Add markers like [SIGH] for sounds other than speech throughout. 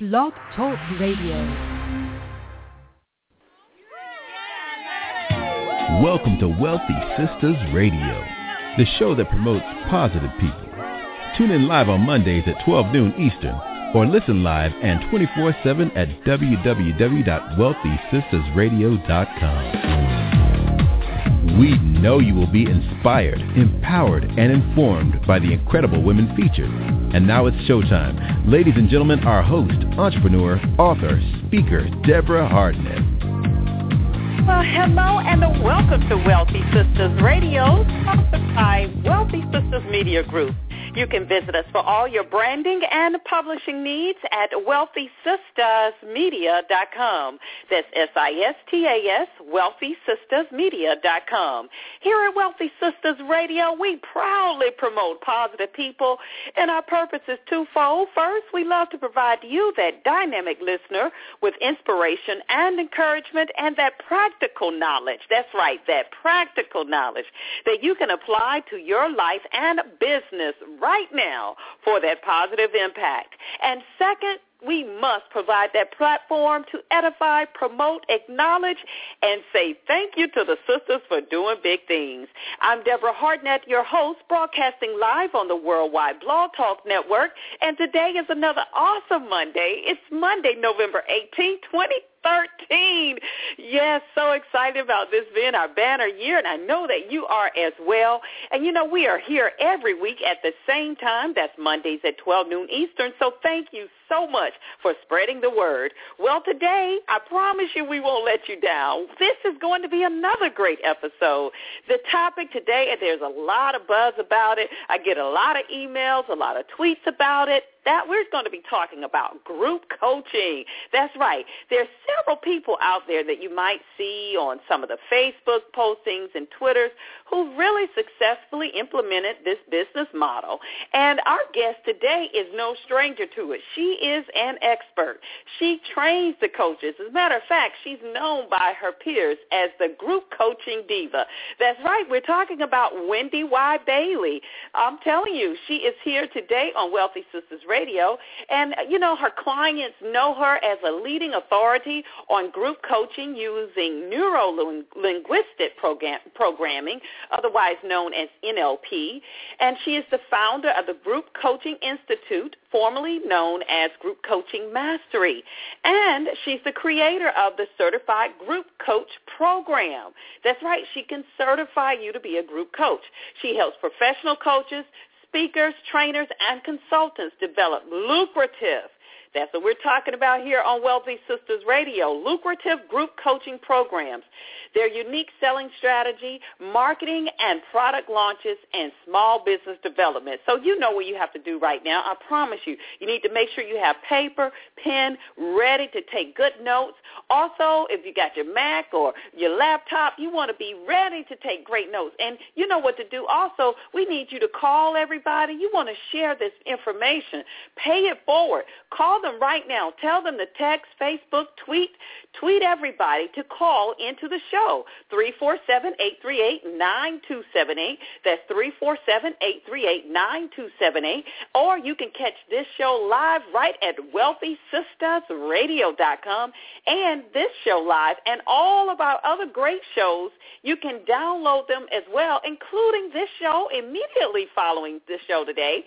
Blog Talk Radio. Welcome to Wealthy Sistas Radio, the show that promotes positive people. Tune in live on Mondays at 12 noon Eastern or listen live and 24-7 at www.wealthysistasradio.com. We know you will be inspired, empowered, and informed by the incredible women featured. And now it's showtime. Ladies and gentlemen, our host, entrepreneur, author, speaker, Deborah Hardnett. Well, hello and welcome to Wealthy Sistas Radio, sponsored by Wealthy Sistas Media Group. You can visit us for all your branding and publishing needs at wealthysistasmedia.com. That's S-I-S-T-A-S, wealthysistasmedia.com. Here at Wealthy Sistas Radio, we proudly promote positive people, and our purpose is twofold. First, we love to provide you, that dynamic listener, with inspiration and encouragement and that practical knowledge. That's right, that practical knowledge that you can apply to your life and business right now for that positive impact. And second, we must provide that platform to edify, promote, acknowledge, and say thank you to the sisters for doing big things. I'm Deborah Hardnett, your host, broadcasting live on the Worldwide Blog Talk Network, and today is another awesome Monday. It's Monday, November 18, 20 13. Yes, so excited about this being our banner year, and I know that you are as well. And you know, we are here every week at the same time. That's Mondays at 12 noon Eastern. So thank you so much for spreading the word. Well, today, I promise you we won't let you down. This is going to be another great episode. The topic today, and there's a lot of buzz about it. I get a lot of emails, a lot of tweets about it that we're going to be talking about group coaching. That's right. There's several people out there that you might see on some of the Facebook postings and Twitters who really successfully implemented this business model. And our guest today is no stranger to it. She is an expert. She trains the coaches. As a matter of fact, she's known by her peers as the group coaching diva. That's right. We're talking about Wendy Y. Bailey. I'm telling you, she is here today on Wealthy Sistas Radio. And, uh, you know, her clients know her as a leading authority on group coaching using neuro-linguistic program- programming, otherwise known as NLP. And she is the founder of the Group Coaching Institute, formerly known as Group Coaching Mastery. And she's the creator of the Certified Group Coach Program. That's right, she can certify you to be a group coach. She helps professional coaches, speakers, trainers, and consultants develop lucrative that's what we're talking about here on Wealthy Sistas Radio, lucrative group coaching programs, their unique selling strategy, marketing and product launches, and small business development. So you know what you have to do right now. I promise you. You need to make sure you have paper, pen, ready to take good notes. Also, if you got your Mac or your laptop, you want to be ready to take great notes. And you know what to do. Also, we need you to call everybody. You want to share this information. Pay it forward. Call them right now. Tell them to text, Facebook, tweet, tweet everybody to call into the show. 347-838-9278. That's 347-838-9278. Or you can catch this show live right at wealthysistasradio.com and this show live and all of our other great shows. You can download them as well, including this show immediately following this show today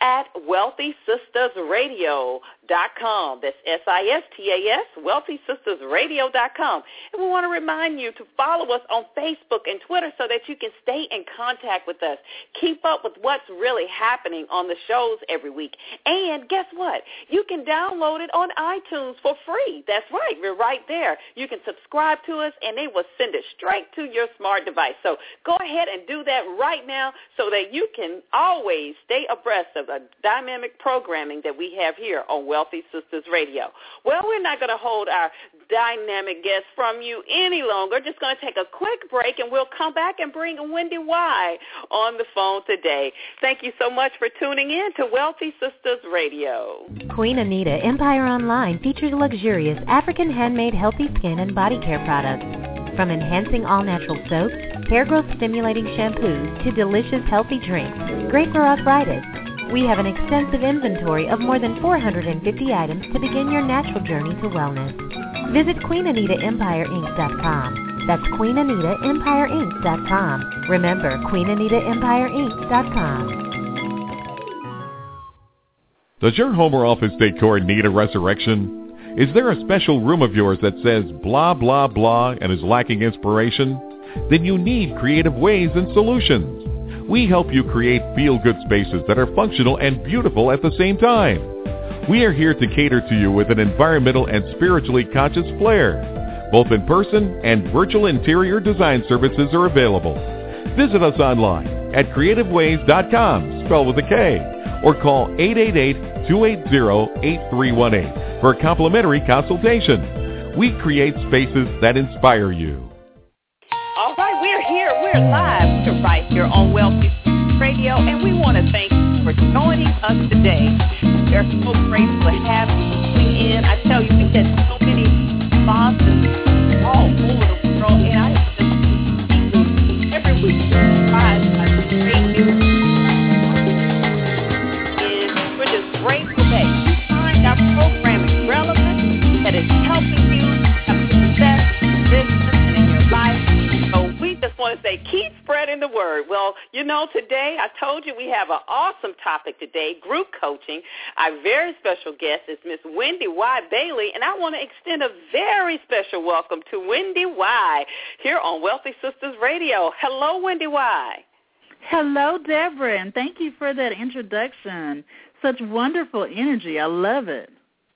at wealthysistasradio.com wealthysistasradio.com. That's S-I-S-T-A-S, wealthysistasradio.com. And we want to remind you to follow us on Facebook and Twitter so that you can stay in contact with us. Keep up with what's really happening on the shows every week. And guess what? You can download it on iTunes for free. That's right. We're right there. You can subscribe to us and they will send it straight to your smart device. So go ahead and do that right now so that you can always stay abreast of the dynamic programming that we have here on Wealthy Sistas Radio. Well, we're not going to hold our dynamic guests from you any longer. Just going to take a quick break, and we'll come back and bring Wendy Y on the phone today. Thank you so much for tuning in to Wealthy Sistas Radio. Queen Anita Empire Online features luxurious African handmade healthy skin and body care products. From enhancing all-natural soaps, hair growth stimulating shampoos, to delicious healthy drinks, great for arthritis, We have an extensive inventory of more than 450 items to begin your natural journey to wellness. Visit QueenAnitaEmpireInc.com. That's QueenAnitaEmpireInc.com. Remember, QueenAnitaEmpireInc.com. Does your home or office decor need a resurrection? Is there a special room of yours that says blah blah blah and is lacking inspiration? Then you need creative ways and solutions. We help you create feel-good spaces that are functional and beautiful at the same time. We are here to cater to you with an environmental and spiritually conscious flair. Both in person and virtual interior design services are available. Visit us online at creativeways.com, spelled with a K, or call 888-280-8318 for a complimentary consultation. We create spaces that inspire you. We're live to right here on Wealthy Radio, and we want to thank you for joining us today. We're so grateful to have you in. I tell you, we get so many sponsors all over the world, and I say keep spreading the word. Well, you know, today I told you we have an awesome topic today, group coaching. Our very special guest is Miss Wendy Y. Bailey, and I want to extend a very special welcome to Wendy Y. here on Wealthy Sistas Radio. Hello, Wendy Y. Hello, Deborah, and thank you for that introduction. Such wonderful energy. I love it.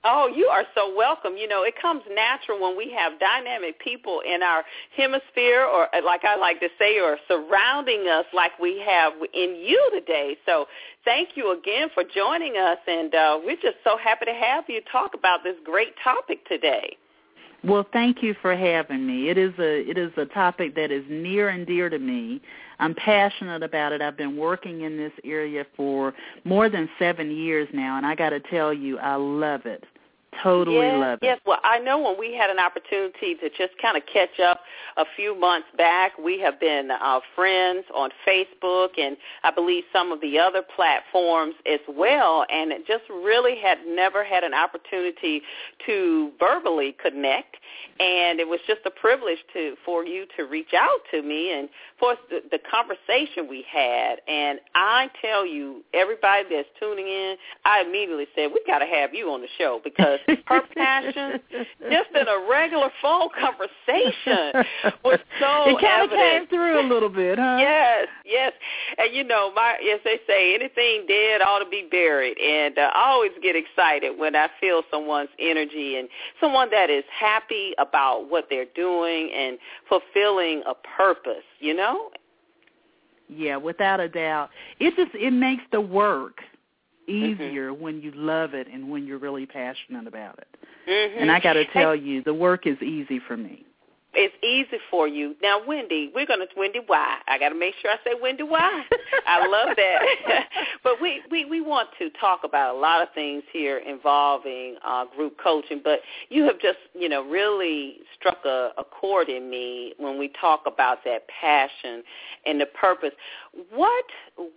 Oh, you are so welcome. You know, it comes natural when we have dynamic people in our hemisphere or like I like to say or surrounding us like we have in you today. So thank you again for joining us and uh, we're just so happy to have you talk about this great topic today. Well, thank you for having me. It is a it is a topic that is near and dear to me. I'm passionate about it. I've been working in this area for more than 7 years now and I got to tell you I love it totally yes, love it. Yes, well, I know when we had an opportunity to just kind of catch up a few months back, we have been uh, friends on Facebook and I believe some of the other platforms as well, and just really had never had an opportunity to verbally connect and it was just a privilege to for you to reach out to me and for the, the conversation we had. And I tell you everybody that's tuning in I immediately said we got to have you on the show because her [LAUGHS] passion just in a regular phone conversation was so it kind of came through a little bit huh? Yes yes. And you know my as they say anything dead ought to be buried. And uh, I always get excited when I feel someone's energy and someone that is happy about what they're doing and fulfilling a purpose, you know? Yeah, without a doubt. It just it makes the work Mm-hmm. easier mm-hmm. when you love it and when you're really passionate about it. Mm-hmm. And I got to tell you, the work is easy for me. It's easy for you. Now, Wendy, we're going to Wendy Y. I got to make sure I say Wendy Y. [LAUGHS] I love that. [LAUGHS] but we, we, we want to talk about a lot of things here involving uh, group coaching. But you have just, you know, really struck a, a chord in me when we talk about that passion and the purpose. What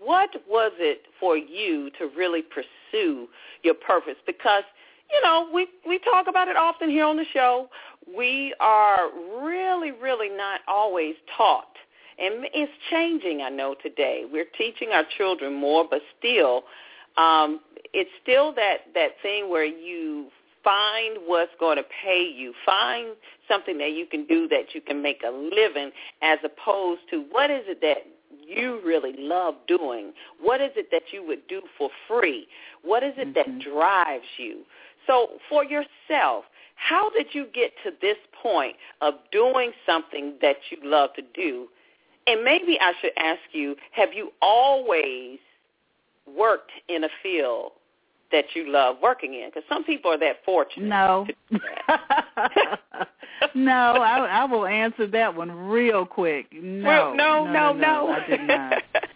what was it for you to really pursue your purpose? Because you know, we we talk about it often here on the show. We are really, really not always taught, and it's changing. I know today we're teaching our children more, but still, um, it's still that that thing where you find what's going to pay you, find something that you can do that you can make a living, as opposed to what is it that you really love doing? What is it that you would do for free? What is it mm-hmm. that drives you? So for yourself, how did you get to this point of doing something that you love to do? And maybe I should ask you, have you always worked in a field that you love working in? Because some people are that fortunate. No. That. [LAUGHS] no, I, I will [LAUGHS] answer that one real quick. No, no, no, no, no. I did not. [LAUGHS]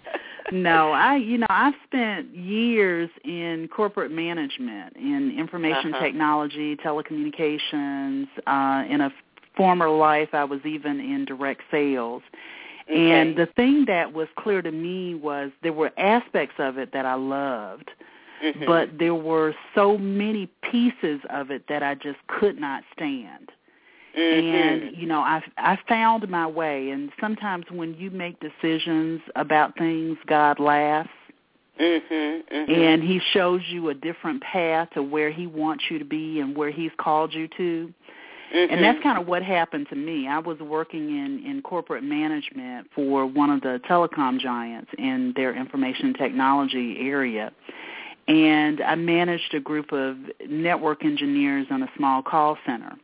no, I you know I've spent years in corporate management in information uh-huh. technology, telecommunications. Uh, in a former life, I was even in direct sales. Okay. And the thing that was clear to me was there were aspects of it that I loved, Mhm. but there were so many pieces of it that I just could not stand. Mhm. And you know, I I found my way. And sometimes when you make decisions about things, God laughs Mhm. mhm. and He shows you a different path to where He wants you to be and where He's called you to. Mhm. And that's kind of what happened to me. I was working in in corporate management for one of the telecom giants in their information technology area. And I managed a group of network engineers on a small call center.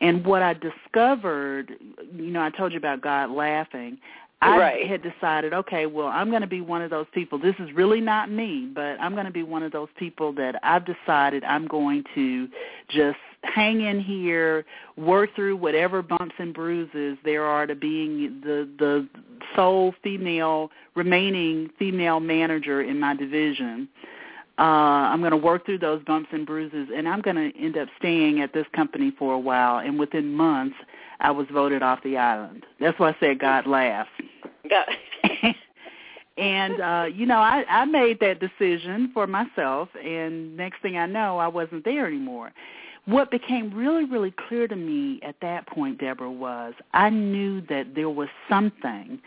And what I discovered, you know, I told you about God laughing. I Right. had decided, okay, well, I'm going to be one of those people. This is really not me, but I'm going to be one of those people that I've decided I'm going to just hang in here, work through whatever bumps and bruises there are to being the the sole female remaining female manager in my division. Uh, I'm going to work through those bumps and bruises, and I'm going to end up staying at this company for a while. And within months, I was voted off the island. That's why I said God laughs. Got- and uh, you know, I, I made that decision for myself, and next thing I know, I wasn't there anymore. What became really, really clear to me at that point, Deborah, was I knew that there was something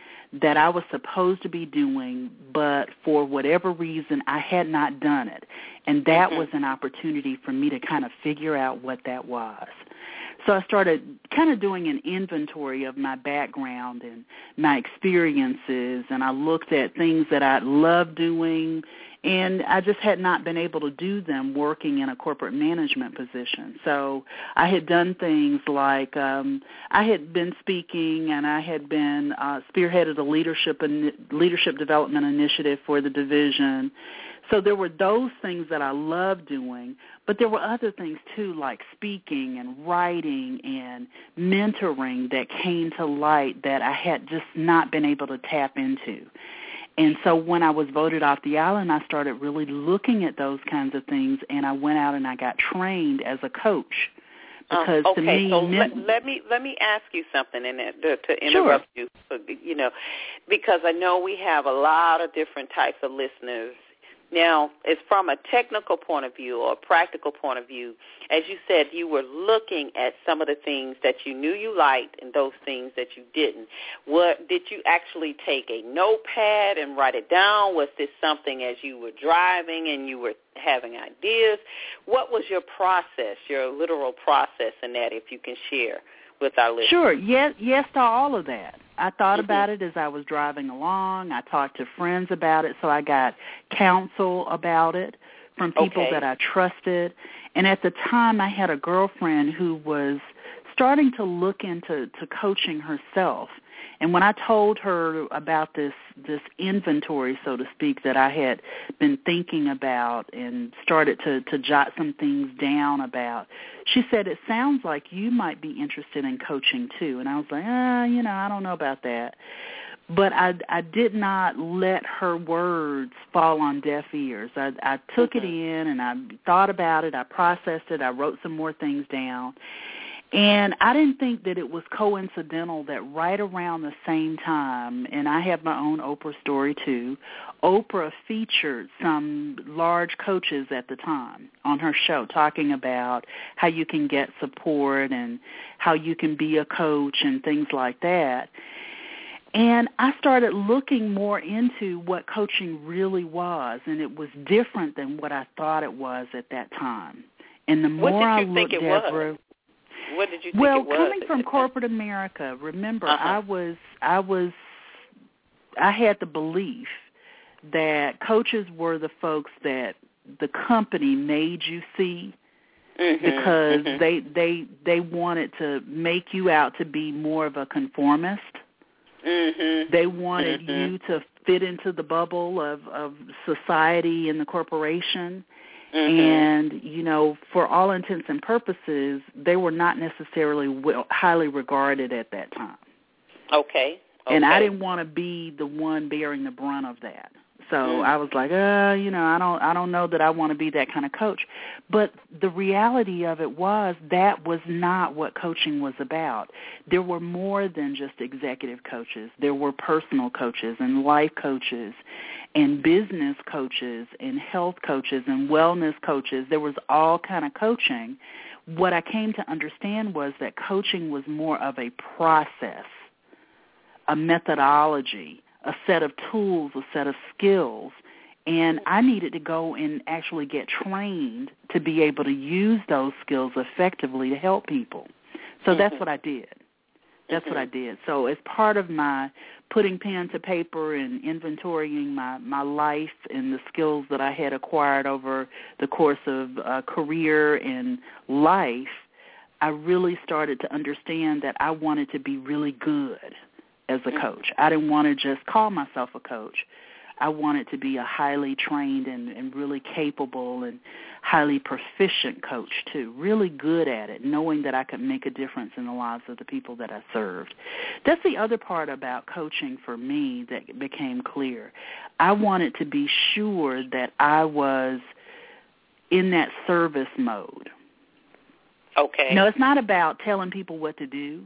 that I was supposed to be doing, but for whatever reason, I had not done it. And that Mhm. was an opportunity for me to kind of figure out what that was. So I started kind of doing an inventory of my background and my experiences, and I looked at things that I loved doing, and I just had not been able to do them working in a corporate management position. So I had done things like um, I had been speaking, and I had been uh, spearheaded a leadership in, leadership development initiative for the division. So there were those things that I loved doing, but there were other things too, like speaking and writing and mentoring that came to light that I had just not been able to tap into. And so when I was voted off the island, I started really looking at those kinds of things, and I went out and I got trained as a coach. Because Um, okay, to me, so let, let me let me ask you something and to, to interrupt you. You know, because I know we have a lot of different types of listeners. Now, it's from a technical point of view or a practical point of view. As you said, you were looking at some of the things that you knew you liked and those things that you didn't. What did you actually take a notepad and write it down? Was this something as you were driving and you were having ideas? What was your process, your literal process in that, if you can share with our listeners? Sure. Yes, yes to all of that. I thought Mhm. about it as I was driving along. I talked to friends about it, so I got counsel about it from people Okay. that I trusted. And at the time, I had a girlfriend who was starting to look into to coaching herself. And when I told her about this this inventory, so to speak, that I had been thinking about and started to to jot some things down about, she said, "It sounds like you might be interested in coaching too." And I was like, "Ah, you know, I don't know about that." But I I did not let her words fall on deaf ears. I I took it Mhm. in and I thought about it. I processed it. I wrote some more things down. And I didn't think that it was coincidental that right around the same time, and I have my own Oprah story too, Oprah featured some large coaches at the time on her show talking about how you can get support and how you can be a coach and things like that. And I started looking more into what coaching really was, and it was different than what I thought it was at that time. And the more What did I looked, think it was? What did you think well, coming from corporate America, remember Uh-huh. I was I was I had the belief that coaches were the folks that the company made you see Mhm, because mhm. they they they wanted to make you out to be more of a conformist. Mhm. They wanted Mhm. you to fit into the bubble of of society and the corporation Mhm. and you know for all intents and purposes they were not necessarily well, highly regarded at that time okay. and i didn't want to be the one bearing the brunt of that So mm. I was like, uh, you know, I don't I don't know that I want to be that kind of coach. But the reality of it was that was not what coaching was about. There were more than just executive coaches. There were personal coaches and life coaches and business coaches and health coaches and wellness coaches. There was all kind of coaching. What I came to understand was that coaching was more of a process, a methodology, a set of tools, a set of skills. And I needed to go and actually get trained to be able to use those skills effectively to help people. So mm-hmm. that's what I did. That's mm-hmm. what I did. So as part of my putting pen to paper and inventorying my my life and the skills that I had acquired over the course of uh, career and life, I really started to understand that I wanted to be really good as a coach. I didn't want to just call myself a coach. I wanted to be a highly trained and, and really capable and highly proficient coach too, really good at it, knowing that I could make a difference in the lives of the people that I served. That's the other part about coaching for me that became clear. I wanted to be sure that I was in that service mode. Okay. No, it's not about telling people what to do.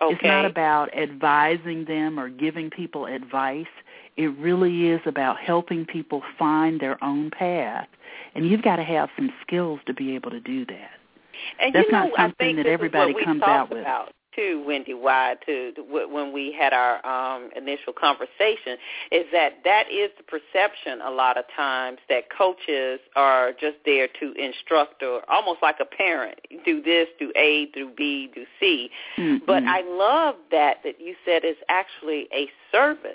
Okay. It's not about advising them or giving people advice. It really is about helping people find their own path. And you've got to have some skills to be able to do that. And That's you know, not something that everybody comes out with. About too, Wendy Y, to, to when we had our um, initial conversation, is that that is the perception a lot of times that coaches are just there to instruct or almost like a parent, do this, do A, do B, do C. Mm-hmm. But I love that that you said is actually a service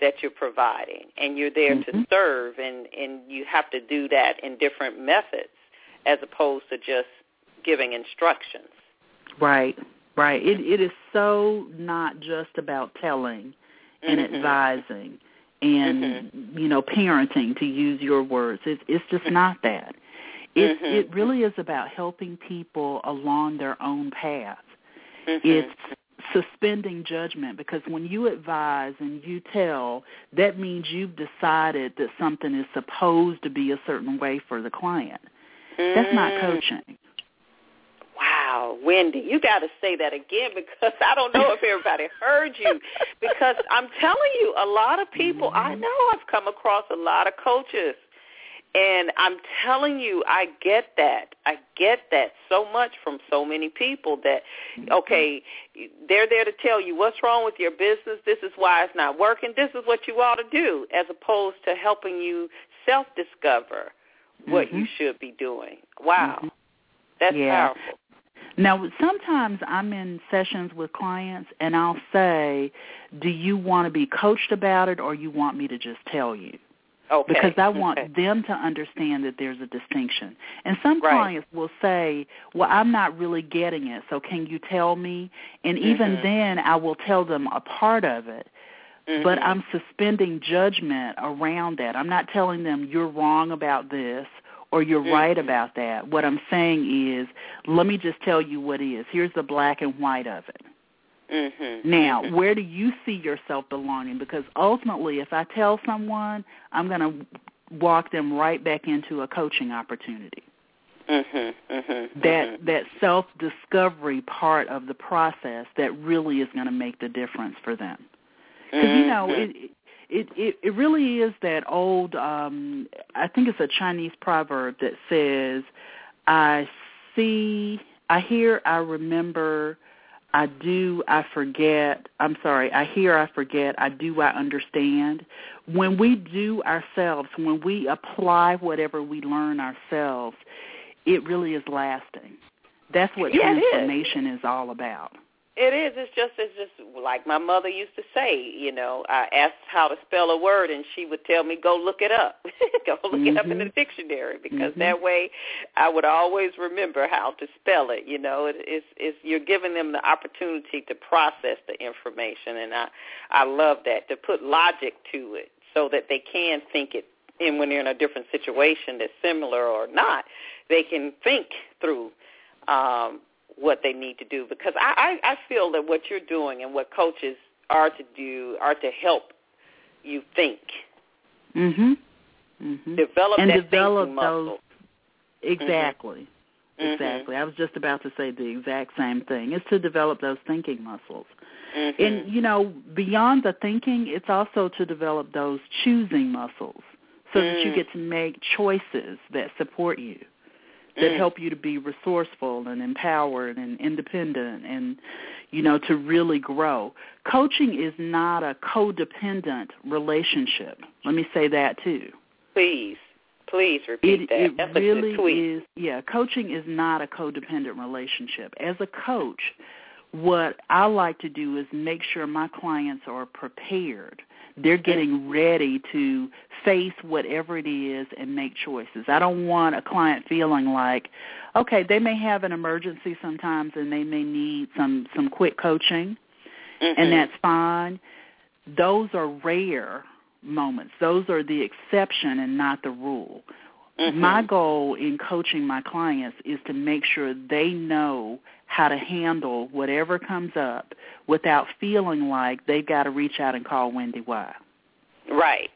that you're providing and you're there mm-hmm. to serve and and you have to do that in different methods as opposed to just giving instructions right Right. It it is so not just about telling and mm-hmm. advising and mm-hmm. you know parenting to use your words. It's it's just not that. It mm-hmm. it really is about helping people along their own path. Mm-hmm. It's suspending judgment because when you advise and you tell, that means you've decided that something is supposed to be a certain way for the client. That's not Mm-hmm. coaching. Wow, Wendy, you got to say that again because I don't know if everybody heard you. [LAUGHS] Because I'm telling you, a lot of people, I Mm-hmm. know I've come across a lot of coaches, and I'm telling you, I get that. I get that so much from so many people that, Mm-hmm. okay, they're there to tell you what's wrong with your business. This is why it's not working. This is what you ought to do, as opposed to helping you self-discover what you Mhm. should be doing. Wow. Mhm. That's Yeah. powerful. Now, sometimes I'm in sessions with clients and I'll say, do you want to be coached about it or you want me to just tell you? Okay. Because I want okay. them to understand that there's a distinction. And some Right. clients will say, well, I'm not really getting it, so can you tell me? And even Mhm. then, I will tell them a part of it. But Mhm. I'm suspending judgment around that. I'm not telling them you're wrong about this or you're right Mhm. about that. What I'm saying is, let me just tell you what is. Here's the black and white of it. Mhm. Now, Mhm. where do you see yourself belonging? Because ultimately, if I tell someone, I'm going to walk them right back into a coaching opportunity. Mhm. Mhm. That mhm. that self-discovery part of the process that really is going to make the difference for them. Because you know, Mhm. it, it it it really is that old. um I think it's a Chinese proverb that says, "I see, I hear, I remember, I do, I forget. I'm sorry, I hear, I forget, I do, I understand." When we do ourselves, when we apply whatever we learn ourselves, it really is lasting. That's what Yeah, it is. transformation is all about. It is. It's just. It's just like my mother used to say. You know, I asked how to spell a word, and she would tell me, "Go look it up. [LAUGHS] Go look it up in the Mhm. dictionary," because Mhm. that way, I would always remember how to spell it. You know, it, it's it's you're giving them the opportunity to process the information, and I I love that to put logic to it so that they can think it. And when they're in a different situation that's similar or not, they can think through um, what they need to do because I, I, I feel that what you're doing and what coaches are to do are to help you think Mhm. Mhm. Develop and that develop thinking muscle. those exactly. Mhm. Exactly. I was just about to say the exact same thing. It's to develop those thinking muscles. Mhm. And you know, beyond the thinking, it's also to develop those choosing muscles so that you Mm. get to make choices that support you, that Mm. help you to be resourceful and empowered and independent and you know, to really grow. Coaching is not a codependent relationship. Let me say that too. Please, please repeat It, that. it That's really a good tweet. is. Yeah, coaching is not a codependent relationship. As a coach, what I like to do is make sure my clients are prepared. They're getting ready to face whatever it is and make choices. I don't want a client feeling like, okay, they may have an emergency sometimes and they may need some some quick coaching Mhm. and that's fine. Those are rare moments. Those are the exception and not the rule. Mhm. My goal in coaching my clients is to make sure they know how to handle whatever comes up without feeling like they've got to reach out and call Wendy Y. right,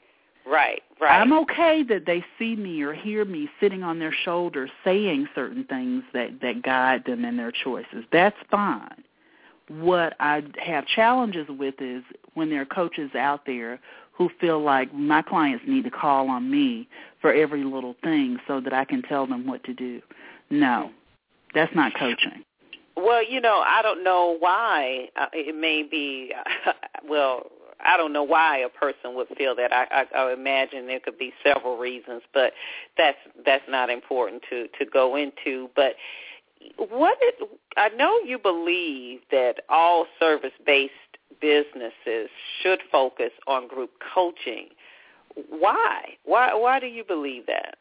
right, right. I'm okay that they see me or hear me sitting on their shoulder saying certain things that that guide them in their choices. That's fine. What I have challenges with is when there are coaches out there who feel like my clients need to call on me for every little thing so that I can tell them what to do. No, that's not coaching. Well, you know, I don't know why uh, it may be. [LAUGHS] well, I don't know why a person would feel that. I, I, I imagine there could be several reasons, but that's that's not important to to go into. But what it, I know you believe that all service-based businesses should focus on group coaching. Why? Why? Why do you believe that?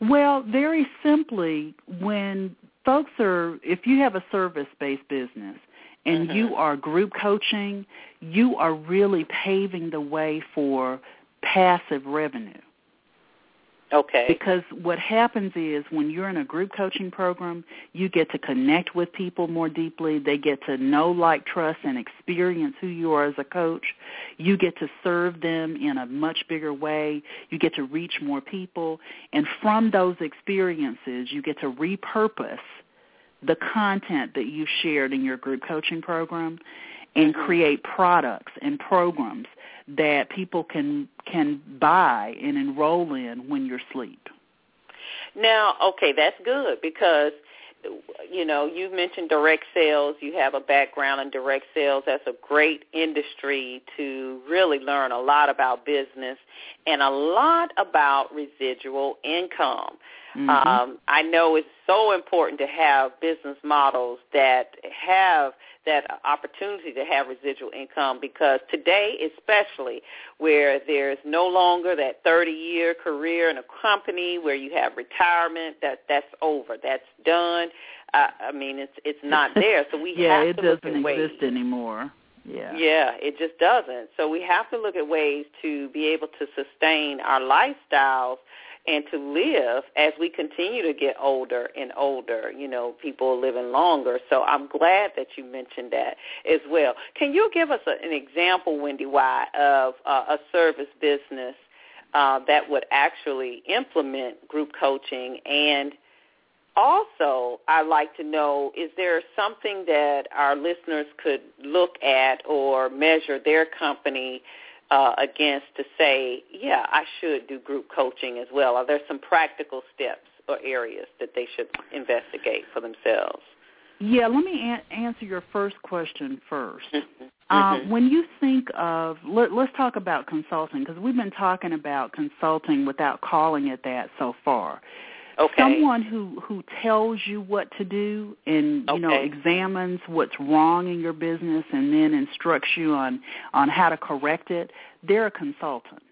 Well, very simply, when folks are, if you have a service-based business and Mhm. you are group coaching, you are really paving the way for passive revenue. Okay. Because what happens is when you're in a group coaching program, you get to connect with people more deeply. They get to know, like, trust, and experience who you are as a coach. You get to serve them in a much bigger way. You get to reach more people. And from those experiences, you get to repurpose the content that you shared in your group coaching program and Mhm. create products and programs that people can can buy and enroll in when you're asleep. Now, okay, that's good because you know you mentioned direct sales. You have a background in direct sales. That's a great industry to really learn a lot about business and a lot about residual income. Mhm. Um, I know it's so important to have business models that have that opportunity to have residual income because today, especially where there's no longer that 30-year career in a company where you have retirement, that that's over, that's done. Uh, I mean, it's it's not [LAUGHS] there. So we yeah, have it to look doesn't at ways. exist anymore. Yeah. Yeah, it just doesn't. So we have to look at ways to be able to sustain our lifestyles and to live as we continue to get older and older. You know, people living longer. So I'm glad that you mentioned that as well. Can you give us a, an example, Wendy Y, of uh, a service business uh, that would actually implement group coaching and also, I'd like to know, is there something that our listeners could look at or measure their company uh, against to say, yeah, I should do group coaching as well? Are there some practical steps or areas that they should investigate for themselves? Yeah, let me a- answer your first question 1st Mm-hmm. Uh, when you think of, let, let's talk about consulting because we've been talking about consulting without calling it that so far. Okay. Someone who who tells you what to do and you know examines what's wrong in your business and then instructs you on on how to correct it. They're a consultant.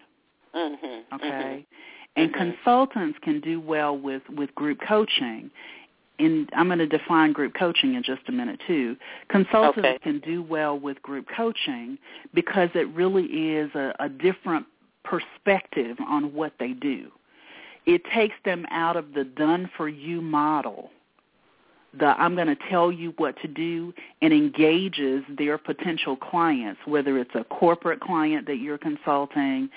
Mm-hmm. Okay. And Mhm. consultants can do well with with group coaching. And I'm going to define group coaching in just a minute too. Consultants Okay. can do well with group coaching because it really is a, a different perspective on what they do. It takes them out of the done for you model. The I'm going to tell you what to do and engages their potential clients, whether it's a corporate client that you're consulting,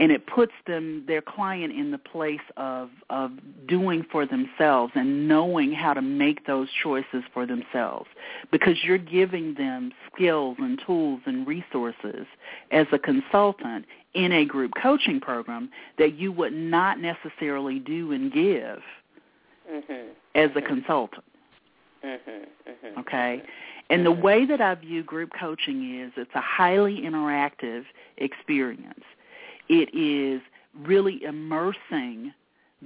and it puts them their client in the place of of doing for themselves and knowing how to make those choices for themselves because you're giving them skills and tools and resources as a consultant in a group coaching program that you would not necessarily do and give mm-hmm. as a consultant Mm-hmm. Mm-hmm. okay and the way that I view group coaching is it's a highly interactive experience it is really immersing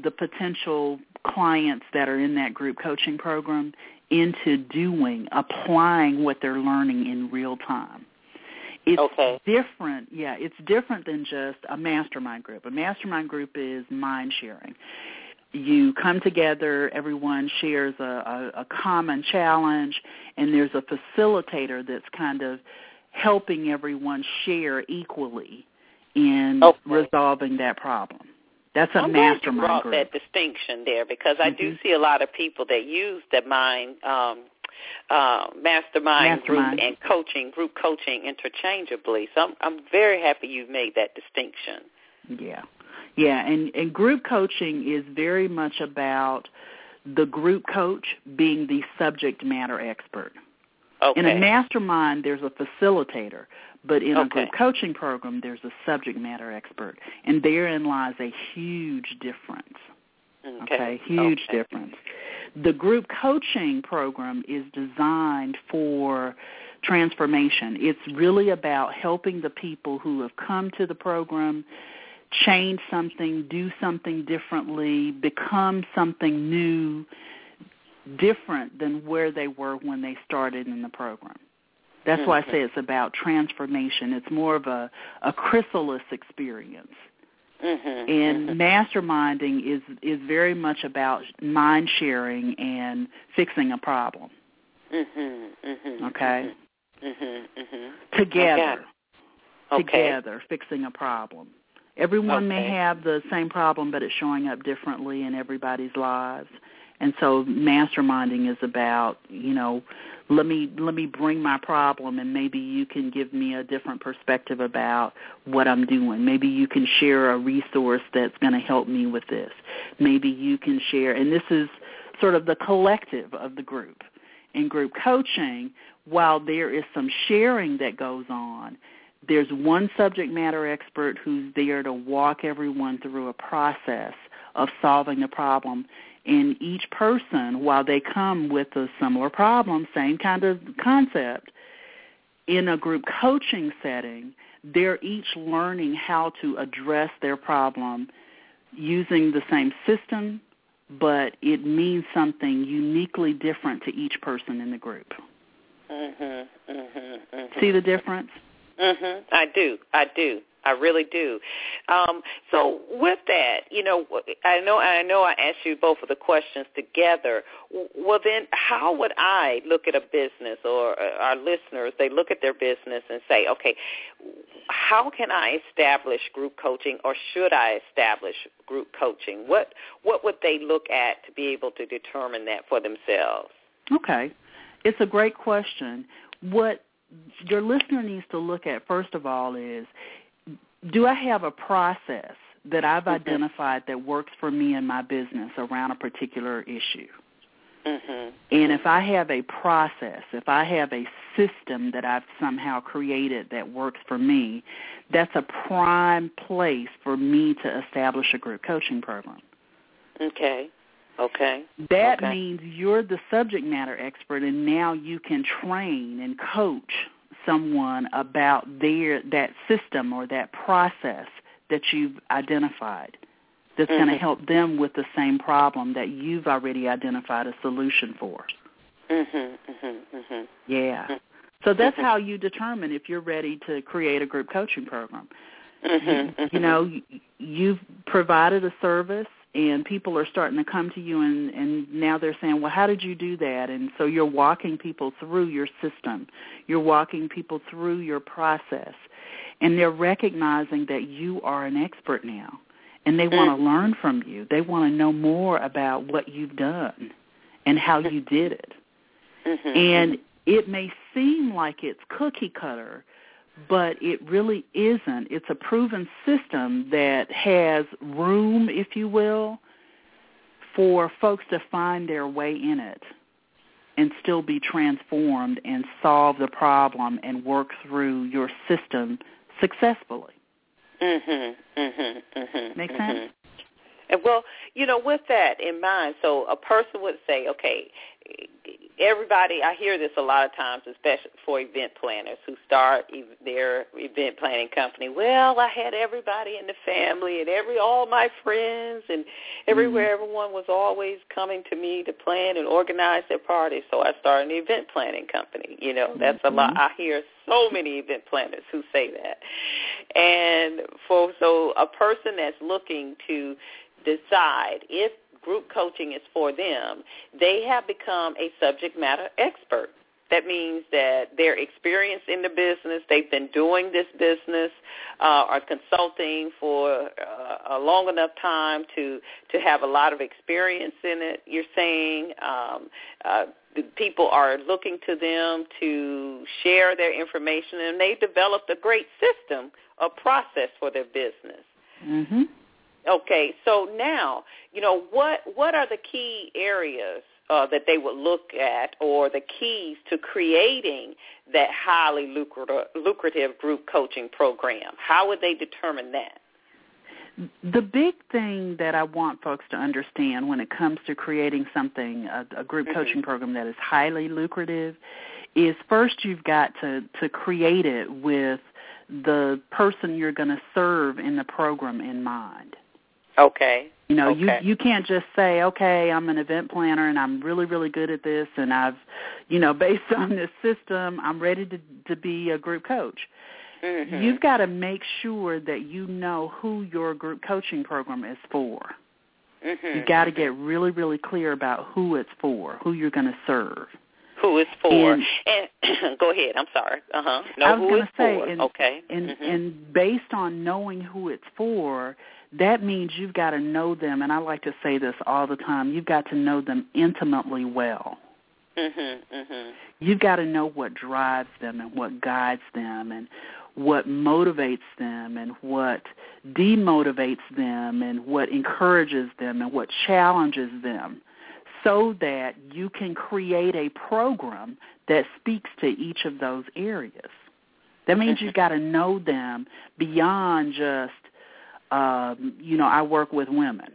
the potential clients that are in that group coaching program into doing, applying what they're learning in real time. It's okay. different. Yeah, it's different than just a mastermind group. A mastermind group is mind sharing. You come together, everyone shares a, a, a common challenge, and there's a facilitator that's kind of helping everyone share equally in okay. resolving that problem. That's a I'm mastermind glad you brought group. that distinction there because I mm-hmm. do see a lot of people that use the mind um, uh, mastermind, Mastermind. group and coaching, group coaching interchangeably. So I'm, I'm very happy you've made that distinction. Yeah. Yeah, and, and group coaching is very much about the group coach being the subject matter expert. Okay. In a mastermind, there's a facilitator, but in a group coaching program, there's a subject matter expert, and therein lies a huge difference. okay. huge okay. difference. The group coaching program is designed for transformation. It's really about helping the people who have come to the program change something, do something differently, become something new, different than where they were when they started in the program. That's why I mm-hmm. say it's about transformation. It's more of a, a chrysalis experience. Mm-hmm. And masterminding is is very much about mind sharing and fixing a problem. Mm-hmm. Mm-hmm. Okay, Mm-hmm. Mm-hmm. together, Okay. together, fixing a problem. Everyone may have the same problem, but it's showing up differently in everybody's lives. And so, masterminding is about you know, let me let me bring my problem, and maybe you can give me a different perspective about what I'm doing. Maybe you can share a resource that's going to help me with this. Maybe you can share, and this is sort of the collective of the group. In group coaching, while there is some sharing that goes on, there's one subject matter expert who's there to walk everyone through a process of solving the problem. And each person, while they come with a similar problem, same kind of concept, in a group coaching setting, they're each learning how to address their problem using the same system, but it means something uniquely different to each person in the group. Mm-hmm. Mm-hmm. Mm-hmm. See the difference? Mhm. I do. I do. I really do. Um, so with that, you know, I know I know I asked you both of the questions together. Well, then, how would I look at a business or uh, our listeners? They look at their business and say, okay, how can I establish group coaching, or should I establish group coaching? What what would they look at to be able to determine that for themselves? Okay. It's a great question. What your listener needs to look at, first of all, is do I have a process that I've Mhm. identified that works for me and my business around a particular issue? Mhm. And if I have a process, if I have a system that I've somehow created that works for me, that's a prime place for me to establish a group coaching program. Okay. Okay. That Okay. means you're the subject matter expert and now you can train and coach someone about their that system or that process that you've identified that's going to help them with the same problem that you've already identified a solution for. Mhm. Mhm. Mhm. Yeah. Mhm. So that's how you determine if you're ready to create a group coaching program. Mhm. Mhm. You know, you've provided a service and people are starting to come to you and and now they're saying, "Well, how did you do that?" And so you're walking people through your system. You're walking people through your process. And they're recognizing that you are an expert now. And they want to learn from you. They want to know more about what you've done and how you did it. Mhm. And it may seem like it's cookie cutter, but it really isn't. It's a proven system that has room, if you will, for folks to find their way in it and still be transformed and solve the problem and work through your system successfully. Mhm. Mhm. Mhm. Make mhm. sense? And well, you know, with that in mind, so a person would say, okay, everybody, I hear this a lot of times, especially for event planners who start their event planning company. Well, I had everybody in the family and every all my friends and everywhere Mm-hmm. everyone was always coming to me to plan and organize their parties. So I started an event planning company. You know, that's a lot. Mhm. I hear so many event planners who say that. And for so a person that's looking to decide if group coaching is for them, they have become a subject matter expert. That means that they're experienced in the business. They've been doing this business uh, consulting for uh, a long enough time to to have a lot of experience in it. You're saying um, uh, people are looking to them to share their information, and they developed a great system, a process for their business. Mhm. Okay, so now, you know, what what are the key areas uh, that they would look at or the keys to creating that highly lucrative, lucrative group coaching program? How would they determine that? The big thing that I want folks to understand when it comes to creating something, a, a group Mhm. coaching program that is highly lucrative, is first you've got to, to create it with the person you're going to serve in the program in mind. Okay. You know, Okay. you you can't just say, "Okay, I'm an event planner and I'm really really good at this and I've, you know, [LAUGHS] based on this system, I'm ready to to be a group coach." Mhm. You've got to make sure that you know who your group coaching program is for. Mhm. You've got to get really really clear about who it's for, who you're going to serve. who is for. and- And, [CLEARS THROAT] go ahead. I'm sorry. Uh huh. No, I was who gonna say, for? and- okay. And Mhm. and based on knowing who it's for, that means you've got to know them and I like to say this all the time, you've got to know them intimately well. Mhm. Mhm. You've got to know what drives them and what guides them and what motivates them and what demotivates them and what encourages them and what challenges them so that you can create a program that speaks to each of those areas. That means you've [LAUGHS] got to know them beyond just, um, you know, I work with women.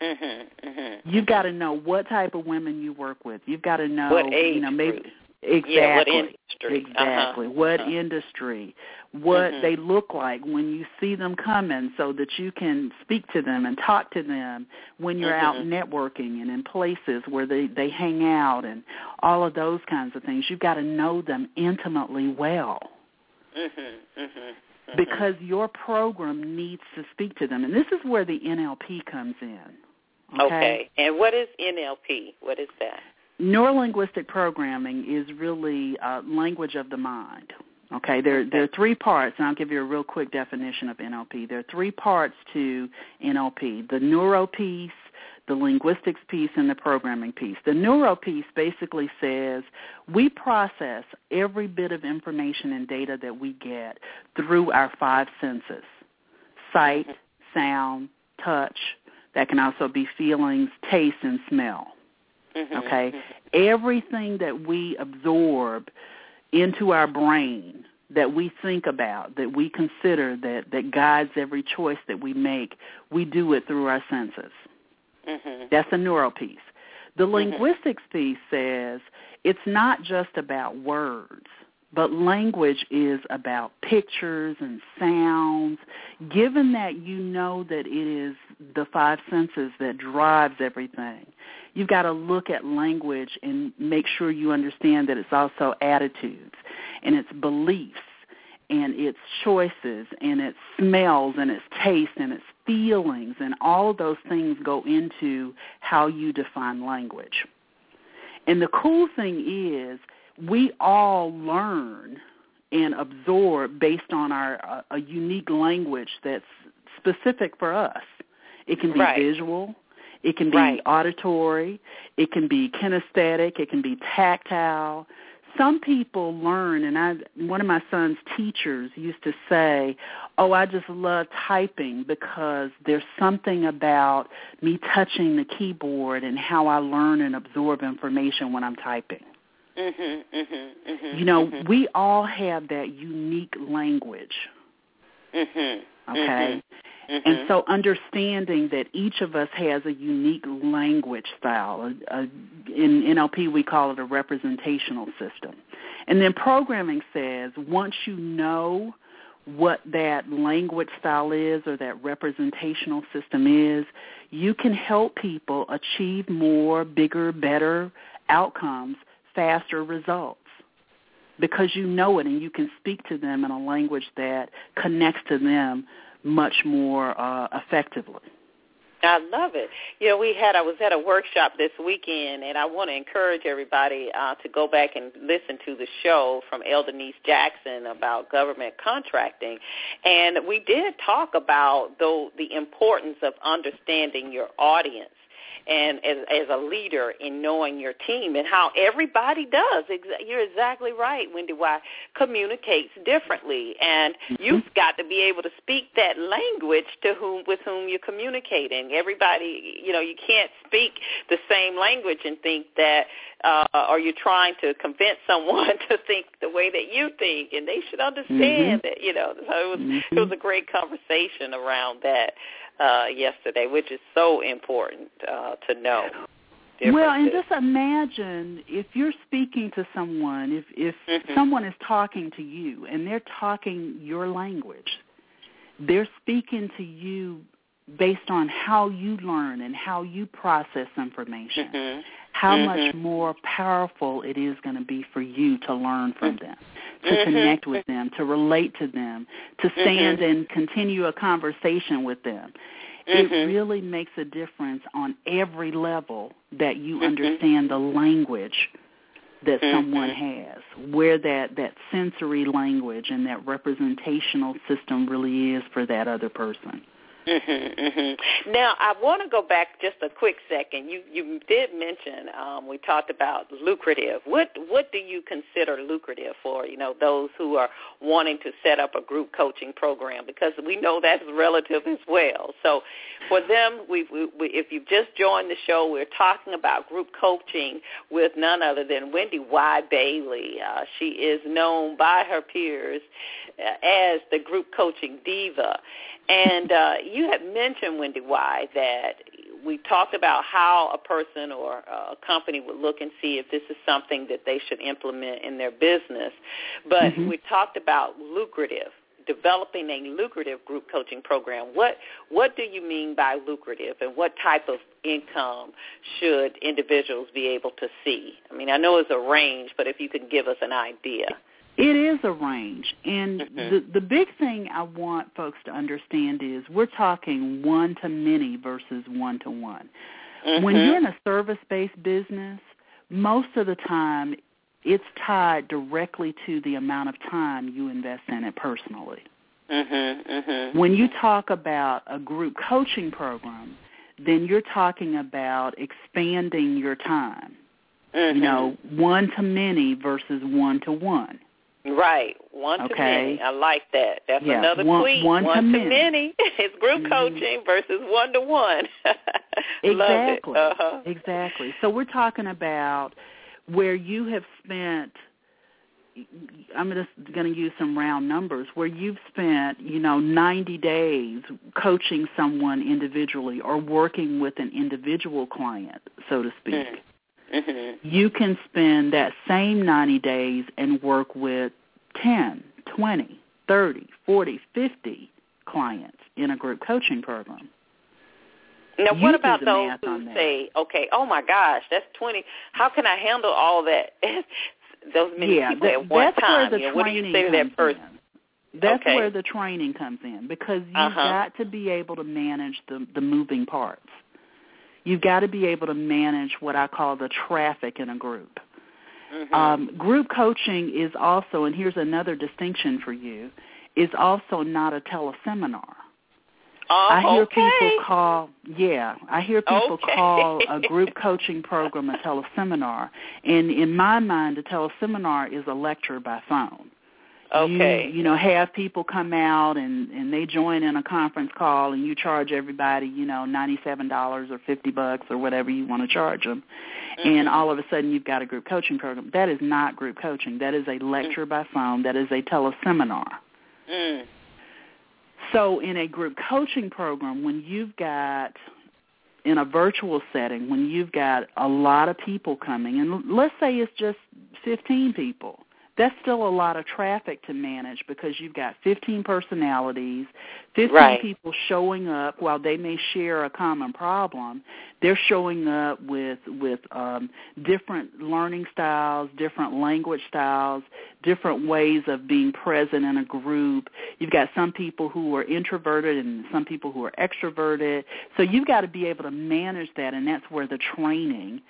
Mhm. Mhm. You've got to know what type of women you work with. You've got to know, What age you know, maybe group? exactly, Yeah, what industry? exactly, Uh-huh. what Uh-huh. industry, what Mhm. they look like when you see them coming, so that you can speak to them and talk to them when you're out Mhm. networking and in places where they they hang out and all of those kinds of things. You've got to know them intimately well Mhm. Mhm. Mhm. because your program needs to speak to them, and this is where the NLP comes in. Okay. And what is NLP? What is that? Neurolinguistic programming is really uh, language of the mind. Okay, there there are three parts, and I'll give you a real quick definition of NLP. There are three parts to NLP: the neuro piece, the linguistics piece, and the programming piece. The neuro piece basically says we process every bit of information and data that we get through our five senses: sight, sound, touch. That can also be feelings, taste, and smell. Mhm. Okay? Everything that we absorb into our brain, that we think about, that we consider, that, that guides every choice that we make, we do it through our senses. Mhm. That's the neural piece. The Mhm. linguistics piece says it's not just about words, but language is about pictures and sounds. Given that you know that it is the five senses that drives everything, you've got to look at language and make sure you understand that it's also attitudes and its beliefs and its choices and its smells and its taste and its feelings and all of those things go into how you define language. And the cool thing is we all learn and absorb based on our uh, a unique language that's specific for us. It can be Right. visual, it can be Right. auditory, it can be kinesthetic, it can be tactile. Some people learn and I one of my son's teachers used to say, "Oh, I just love typing because there's something about me touching the keyboard and how I learn and absorb information when I'm typing." Mhm, mhm, mhm. You know, mhm, we all have that unique language, mhm. okay? Mhm. And so understanding that each of us has a unique language style. A, a, in NLP, we call it a representational system. And then programming says once you know what that language style is or that representational system is, you can help people achieve more, bigger, better outcomes, faster results because you know it and you can speak to them in a language that connects to them much more uh, effectively. I love it. You know, we had I was at a workshop this weekend, and I want to encourage everybody uh, to go back and listen to the show from Elder Denise Jackson about government contracting, and we did talk about though the importance of understanding your audience and as, as a leader in knowing your team and how everybody does. You're exactly right, Wendy. Why communicates differently, and mm-hmm. you've got to be able to speak that language to whom with whom you're communicating. Everybody, you know, you can't speak the same language and think that uh, or you're trying to convince [LAUGHS] someone to think the way that you think, and they should understand mm-hmm. that. You know, so it was mm-hmm. it was a great conversation around that uh, yesterday, which is so important uh, to know. Well, and just imagine if you're speaking to someone, if if mm-hmm. someone is talking to you and they're talking your language, they're speaking to you based on how you learn and how you process information. Mm-hmm. How mm-hmm. much more powerful it is going to be for you to learn from them, to Mm-hmm. connect with them, to relate to them, to stand and continue a conversation with them. It Mhm. really makes a difference on every level that you Mhm. understand the language that someone has, where that, that sensory language and that representational system really is for that other person. Mhm, mhm. Now, I want to go back just a quick second. You you did mention um, we talked about lucrative. What what do you consider lucrative for you know those who are wanting to set up a group coaching program? Because we know that's relative as well. So, for them, we, we, we if you've just joined the show, we're talking about group coaching with none other than Wendy Y. Bailey. Uh, she is known by her peers uh, as the group coaching diva. And uh, you had mentioned, Wendy Y, that we talked about how a person or a company would look and see if this is something that they should implement in their business. But Mhm. we talked about lucrative, developing a lucrative group coaching program. What what do you mean by lucrative, and what type of income should individuals be able to see? I mean, I know it's a range, but if you could give us an idea. It is a range. And Mhm. the, the big thing I want folks to understand is we're talking one to many versus one to one. When Mhm. you're in a service-based business, most of the time it's tied directly to the amount of time you invest in it personally. Mhm. Mhm. When you talk about a group coaching program, then you're talking about expanding your time. Mhm. You know, one to many versus one to one. Right, one to many. I like that. That's Yeah, another one- tweet. one to many. many. [LAUGHS] it's group Mhm. coaching versus one to one. [LAUGHS] Exactly. Uh-huh. Exactly. So we're talking about where you have spent I'm just going to use some round numbers where you've spent, you know, 90 days coaching someone individually or working with an individual client, so to speak. Mhm. You can spend that same 90 days and work with 10, 20, 30, 40, 50 clients in a group coaching program. Now, You what about those who say, "Okay, oh my gosh, that's twenty. How can I handle all that? [LAUGHS] those many yeah, people that- at one that's time?" where the You what do you training say to that person? in. That's Okay. where the training comes in because you've Uh-huh. got to be able to manage the the moving parts. You've got to be able to manage what I call the traffic in a group. Mhm. Um, group coaching is also, and here's another distinction for you, is also not a teleseminar. Oh, I hear okay. people call, yeah, I hear people Okay. call a [LAUGHS] group coaching program a teleseminar. And in my mind, a teleseminar is a lecture by phone. Okay. You, you know, have people come out and and they join in a conference call, and you charge everybody, you know, ninety seven dollars or fifty bucks or whatever you want to charge them, and Mhm. all of a sudden you've got a group coaching program. That is not group coaching. That is a lecture by phone. That is a teleseminar. Mm. So in a group coaching program, when you've got in a virtual setting, when you've got a lot of people coming, and let's say it's just 15 people, that's still a lot of traffic to manage because you've got 15 personalities, 15 Right. people showing up while they may share a common problem. They're showing up with with um, different learning styles, different language styles, different ways of being present in a group. You've got some people who are introverted and some people who are extroverted. So you've got to be able to manage that, and that's where the training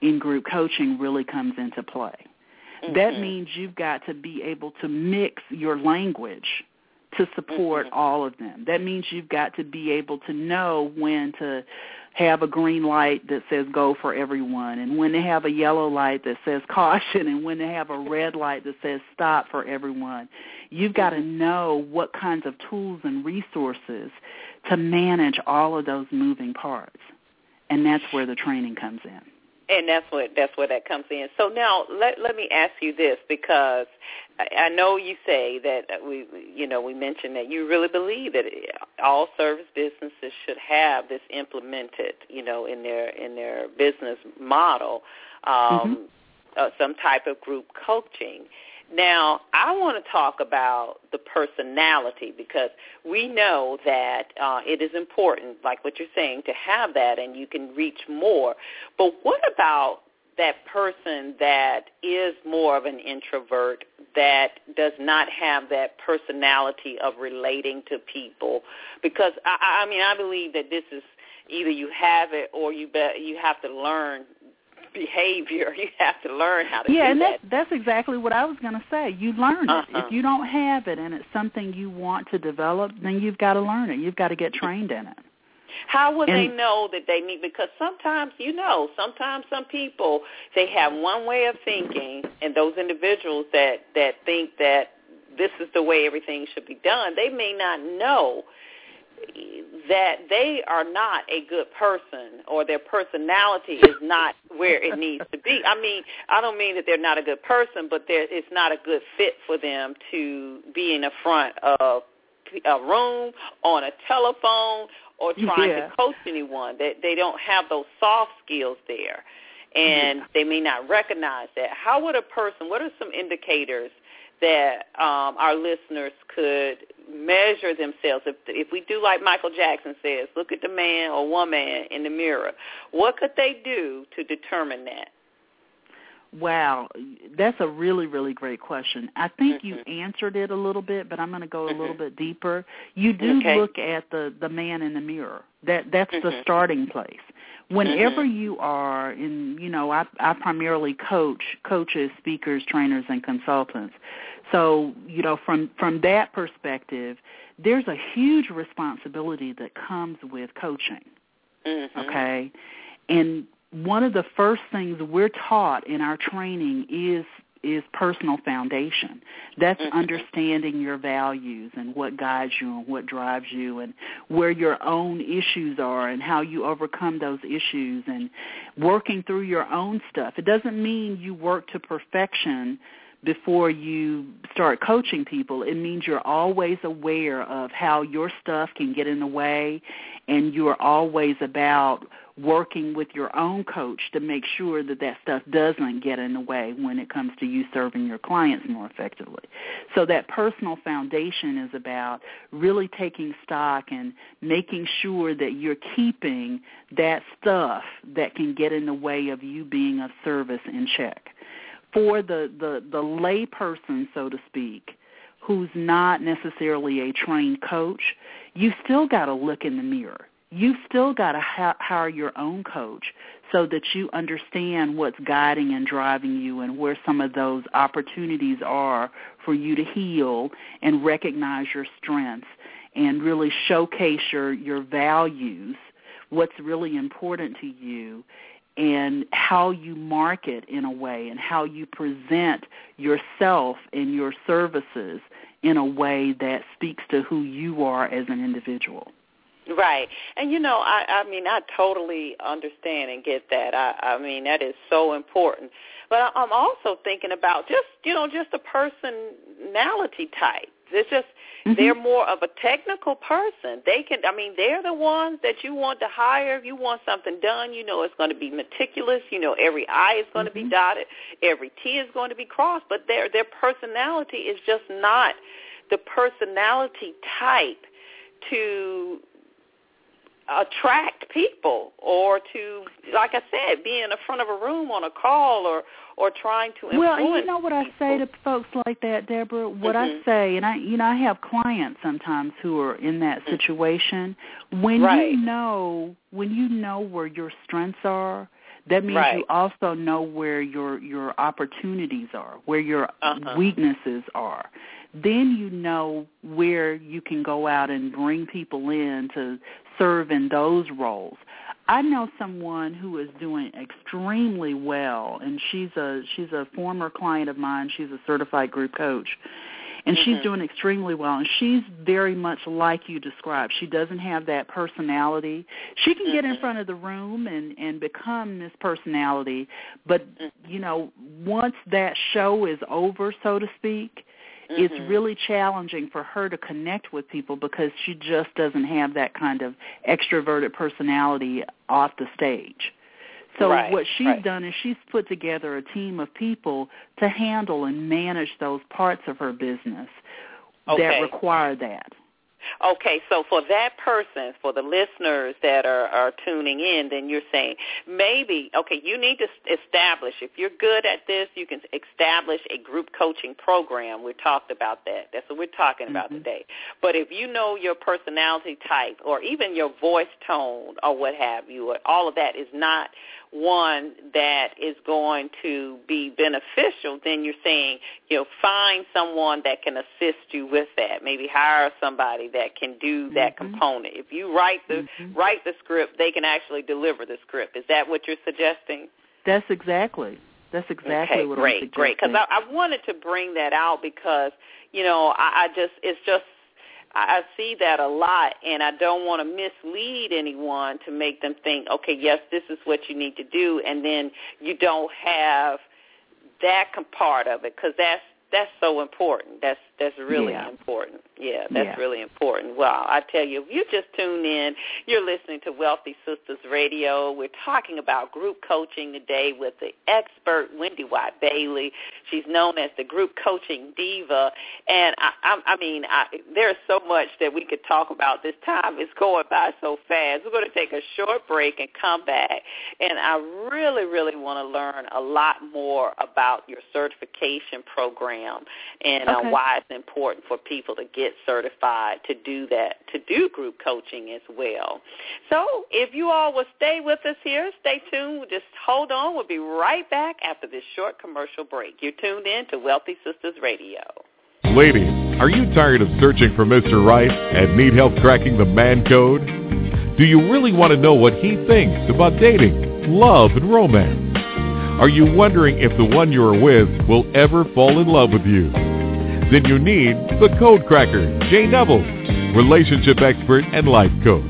in group coaching really comes into play. That Mhm. means you've got to be able to mix your language to support Mhm. all of them. That means you've got to be able to know when to have a green light that says go for everyone and when to have a yellow light that says [LAUGHS] caution and when to have a red light that says stop for everyone. You've got to know what kinds of tools and resources to manage all of those moving parts. And that's where the training comes in. And that's what that's where that comes in. So now let let me ask you this because I, I know you say that we you know we mentioned that you really believe that all service businesses should have this implemented you know in their in their business model um, uh, some type of group coaching. Now, I want to talk about the personality because we know that uh, it is important, like what you're saying, to have that and you can reach more. But what about that person that is more of an introvert that does not have that personality of relating to people? Because I, I mean, I believe that this is either you have it or you be, you have to learn behavior. [LAUGHS] You have to learn how to yeah, do and that. that, that's exactly what I was going to say. You learn it. Uh-huh. If you don't have it and it's something you want to develop, then you've got to learn it. You've got to get trained in it. How will they know that they need? Because sometimes, you know, sometimes some people they have one way of thinking, and those individuals that that think that this is the way everything should be done, they may not know that they are not a good person or their personality is not where it needs to be. I mean, I don't mean that they're not a good person, but there it's not a good fit for them to be in the front of a room, on a telephone, or trying Yeah. to coach anyone. That they don't have those soft skills there, and Yeah. they may not recognize that. How would a person? What are some indicators that um, our listeners could measure themselves? If if we do like Michael Jackson says, look at the man or woman in the mirror. What could they do to determine that? Wow, that's a really, really great question. I think you Mhm. answered it a little bit, but I'm going to go a little bit deeper. You do Okay. look at the the man in the mirror. That that's the Mhm. starting place. Whenever Mhm. you are in, you know, I I primarily coach coaches, speakers, trainers, and consultants. So you know, from from that perspective, there's a huge responsibility that comes with coaching Mhm. okay and one of the first things we're taught in our training is is personal foundation that's Mhm. understanding your values and what guides you and what drives you and where your own issues are and how you overcome those issues and working through your own stuff it doesn't mean you work to perfection before you start coaching people it means you're always aware of how your stuff can get in the way and you're always about working with your own coach to make sure that that stuff doesn't get in the way when it comes to you serving your clients more effectively. So that personal foundation is about really taking stock and making sure that you're keeping that stuff that can get in the way of you being of service in check. For the the the lay person, so to speak, who's not necessarily a trained coach, you still got to look in the mirror. You've still got to ha- hire your own coach so that you understand what's guiding and driving you and where some of those opportunities are for you to heal and recognize your strengths and really showcase your your values, what's really important to you, and how you market in a way and how you present yourself and your services in a way that speaks to who you are as an individual. Right. And you know, I I mean, I totally understand and get that. I I mean, that is so important. But I'm also thinking about just, you know, just a personality type. It's just mm-hmm. they're more of a technical person. They can I mean, they're the ones that you want to hire. If you want something done, you know it's going to be meticulous, you know every I is going mm-hmm. to be dotted, every T is going to be crossed, but their their personality is just not the personality type to attract people or to like I said, be in the front of a room on a call or or trying to influence. Well, you know what I say to folks like that, Deborah. What mm-hmm. I say, and I, you know, I have clients sometimes who are in that mm-hmm. situation. When right. you know, when you know where your strengths are, that means right. you also know where your your opportunities are, where your uh-huh. weaknesses are then you know where you can go out and bring people in to serve in those roles. I know someone who is doing extremely well and she's a she's a former client of mine. She's a certified group coach. And mm-hmm. she's doing extremely well and she's very much like you described. She doesn't have that personality. She can mm-hmm. get in mm-hmm. front of the room and and become this personality, but mm-hmm. you know, once that show is over, so to speak, Mm-hmm. it's really challenging for her to connect with people because she just doesn't have that kind of extroverted personality off the stage. So right, what she's right. done is she's put together a team of people to handle and manage those parts of her business okay. that require that. Okay, so for that person, for the listeners that are, are tuning in, then you're saying maybe, okay, you need to establish, if you're good at this, you can establish a group coaching program. We talked about that. That's what we're talking mm-hmm. about today. But if you know your personality type or even your voice tone or what have you, all of that is not one that is going to be beneficial, then you're saying, you know, find someone that can assist you with that. Maybe hire somebody that can do that mm-hmm. component. If you write the mm-hmm. write the script, they can actually deliver the script. Is that what you're suggesting? That's exactly. That's exactly okay, what great, I'm suggesting. great. great. Because I, I wanted to bring that out because you know I, I just it's just I see that a lot, and I don't want to mislead anyone to make them think, okay, yes, this is what you need to do, and then you don't have that part of it because that's that's so important. That's that's really yeah. important. Yeah, that's yeah. really important. Well, I tell you, if you just tuned in, you're listening to Wealthy Sistas Radio. We're talking about group coaching today with the expert Wendy Y. Bailey. She's known as the group coaching diva, and I, I, I mean, I, there's so much that we could talk about. This time is going by so fast. We're going to take a short break and come back, and I really, really want to learn a lot more about your certification program and okay. uh, why important for people to get certified to do that, to do group coaching as well. So if you all will stay with us here, stay tuned. Just hold on. We'll be right back after this short commercial break. You're tuned in to Wealthy Sistas Radio. Ladies, are you tired of searching for Mr. Right and need help cracking the man code? Do you really want to know what he thinks about dating, love, and romance? Are you wondering if the one you are with will ever fall in love with you? Then you need the Code Cracker, Jay Nevels, relationship expert and life coach.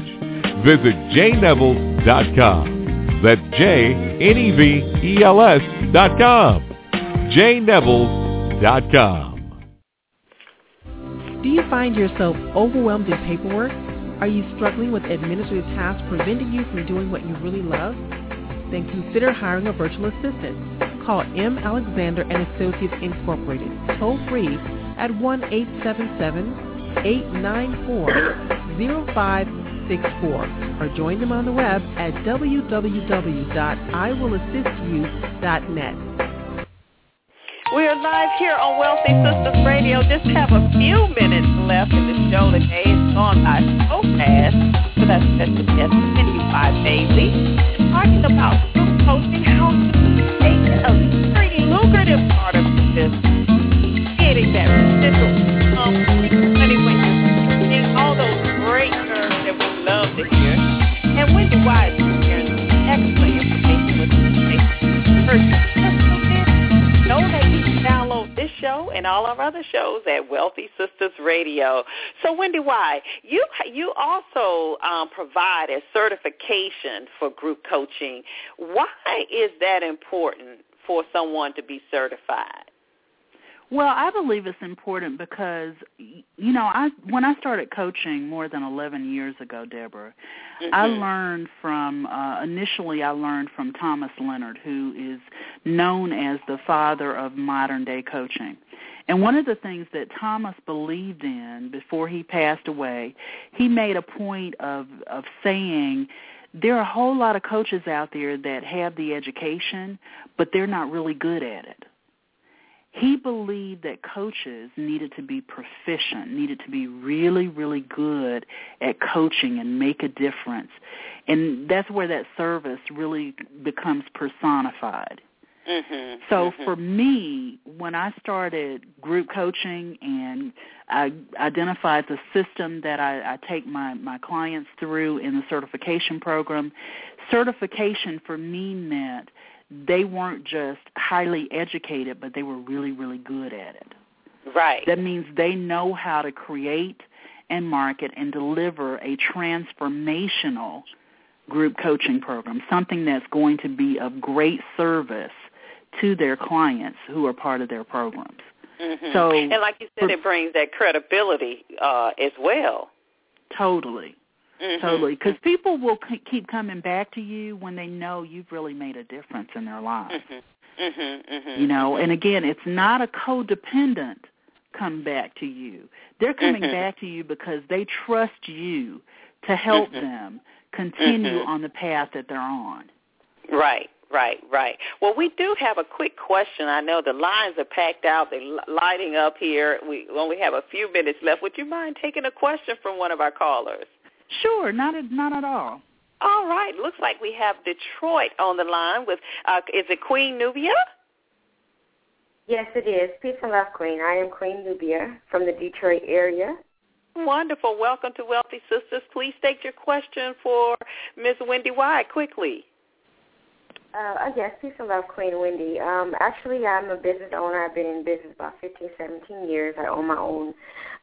Visit jaynevels.com. That's J-N-E-V-E-L-S dot com. jaynevels.com. Do you find yourself overwhelmed in paperwork? Are you struggling with administrative tasks preventing you from doing what you really love? Then consider hiring a virtual assistant. Call M. Alexander and Associates Incorporated, toll free at 1-877-894-0564 or join them on the web at www.iwillassistyou.net. We are live here on Wealthy Sistas Radio. Just have a few minutes left in the show today. It's gone by so fast. So that's special guest Wendy Y. Bailey talking about coaching, how to make a pretty lucrative part of the business getting that your wives from your extra [LAUGHS] download this show and all our other shows at Wealthy Sistas Radio. So Wendy Y, you you also um, provide a certification for group coaching. Why is that important for someone to be certified? Well, I believe it's important because you know, I when I started coaching more than 11 years ago, Deborah, mm-hmm. I learned from uh initially I learned from Thomas Leonard who is known as the father of modern day coaching. And one of the things that Thomas believed in before he passed away, he made a point of of saying there are a whole lot of coaches out there that have the education, but they're not really good at it. He believed that coaches needed to be proficient, needed to be really, really good at coaching and make a difference. And that's where that service really becomes personified. Mm-hmm, so mm-hmm. for me, when I started group coaching and I identified the system that I, I take my, my clients through in the certification program, certification for me meant they weren't just highly educated, but they were really, really good at it. Right. That means they know how to create and market and deliver a transformational group coaching program, something that's going to be of great service to their clients who are part of their programs. Mm-hmm. So, and like you said, it brings that credibility uh, as well. Totally. Mm-hmm. Totally, because people will c- keep coming back to you when they know you've really made a difference in their lives. Mm-hmm. Mm-hmm. Mm-hmm. You know, mm-hmm. and again, it's not a codependent come back to you. They're coming Mhm. back to you because they trust you to help them continue on the path that they're on. Right, right, right. Well, we do have a quick question. I know the lines are packed out; they're lighting up here. We only have a few minutes left. Would you mind taking a question from one of our callers? Sure, not at, not at all. All right. Looks like we have Detroit on the line with. Uh, is it Queen Nubia? Yes, it is. Peace and love, Queen. I am Queen Nubia from the Detroit area. Wonderful. Welcome to Wealthy Sistas. Please state your question for Ms. Wendy Y quickly. Uh, yes, peace and love, Queen Wendy. Um, actually, I'm a business owner. I've been in business about 15, 17 years. I own my own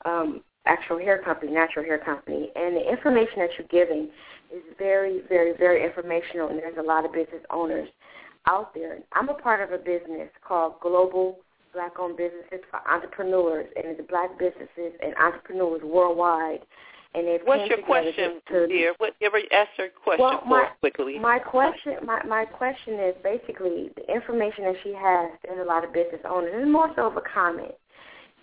um, actual hair company, natural hair company. And the information that you're giving is very, very, very informational, and there's a lot of business owners out there. I'm a part of a business called Global Black-Owned Businesses for Entrepreneurs, and it's black businesses and entrepreneurs worldwide. And they've What's your question, to, dear? What, ever ask your question Well, my- quickly? My question, my my question is basically the information that she has. There's a lot of business owners, and more so of a comment.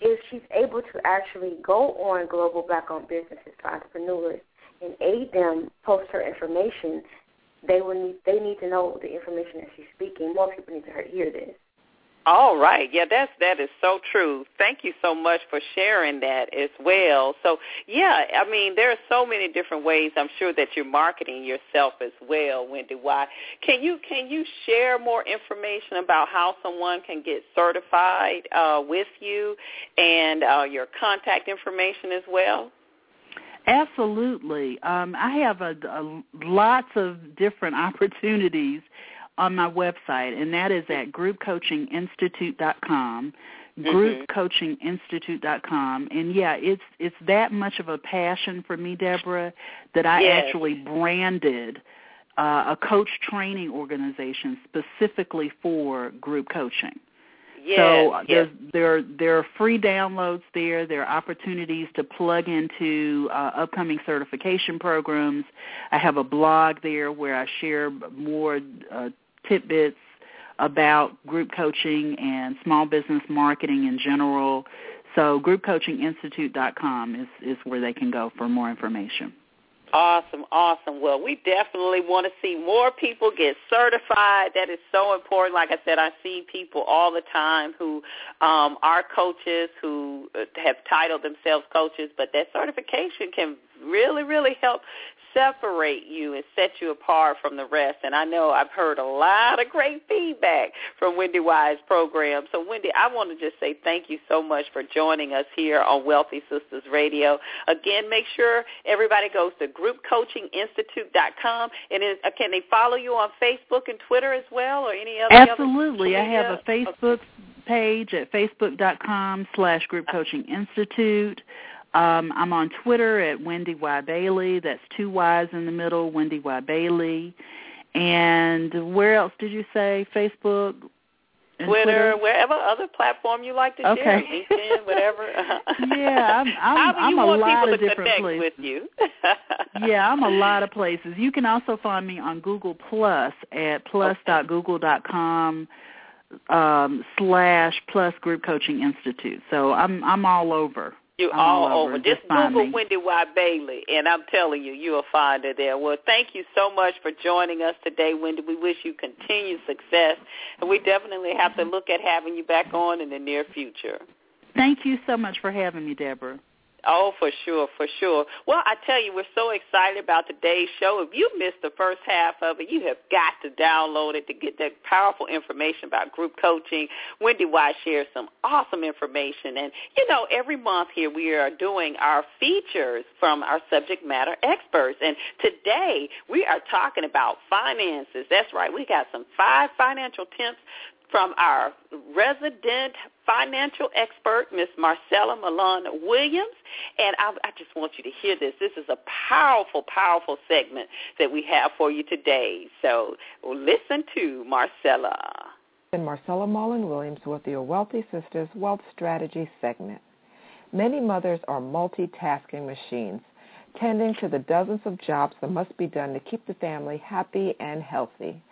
If she's able to actually go on Global Black-Owned Businesses for Entrepreneurs and aid them post her information, they will need they need to know the information that she's speaking. More people need to hear this. All right. Yeah, that's that is so true. Thank you so much for sharing that as well. So, yeah, I mean, there are so many different ways I'm sure that you're marketing yourself as well, Wendy Y? Can you can you share more information about how someone can get certified uh, with you and uh, your contact information as well? Absolutely. Um, I have a, a, lots of different [LAUGHS] opportunities on my website, and that is at groupcoachinginstitute.com, groupcoachinginstitute.com. And yeah, it's it's that much of a passion for me, Deborah, that I Yes. actually branded uh, a coach training organization specifically for group coaching. Yes, So yes. there there are free downloads there. There are opportunities to plug into uh, upcoming certification programs. I have a blog there where I share more uh, tidbits about group coaching and small business marketing in general. So groupcoachinginstitute.com is, is where they can go for more information. Awesome, awesome. Well, we definitely want to see more people get certified. That is so important. Like I said, I see people all the time who um, are coaches who uh, have titled themselves coaches, but that certification can really, really help separate you and set you apart from the rest. And I know I've heard a lot of great feedback from Wendy Y's program. So, Wendy, I want to just say thank you so much for joining us here on Wealthy Sistas Radio. Again, make sure everybody goes to groupcoachinginstitute.com. And is, uh, can they follow you on Facebook and Twitter as well or any other Absolutely. Other I have a? Facebook page at facebook.com slash group coaching institute. Um, I'm on Twitter at Wendy Y. Bailey. That's two Y's in the middle, Wendy Y. Bailey. And where else did you say? Facebook, Twitter, Twitter, wherever other platform you like to okay. share, LinkedIn, whatever. [LAUGHS] yeah, I'm I'm, I'm a lot of different places. with you. [LAUGHS] yeah, I'm a lot of places. You can also find me on Google Plus at plus.google.com um, slash plus group coaching institute. So I'm I'm all over. All, all over. Just, Google me. Wendy Y. Bailey, and I'm telling you, you'll find her there. Well, thank you so much for joining us today, Wendy. We wish you continued success, and we definitely have to look at having you back on in the near future. Thank you so much for having me, Deborah. Oh, for sure, for sure. Well, I tell you, we're so excited about today's show. If you missed the first half of it, you have got to download it to get that powerful information about group coaching. Wendy Wise shares some awesome information. And, you know, every month here we are doing our features from our subject matter experts. And today we are talking about finances. That's right. We got some five financial tips from our resident financial expert, Miss Marcella Malone Williams. And I, I, just want you to hear this. This is a powerful, powerful segment that we have for you today. So listen to Marcella. And Marcella Mullen Williams with your Wealthy Sistas Wealth Strategy segment. Many mothers are multitasking machines, tending to the dozens of jobs that must be done to keep the family happy and healthy.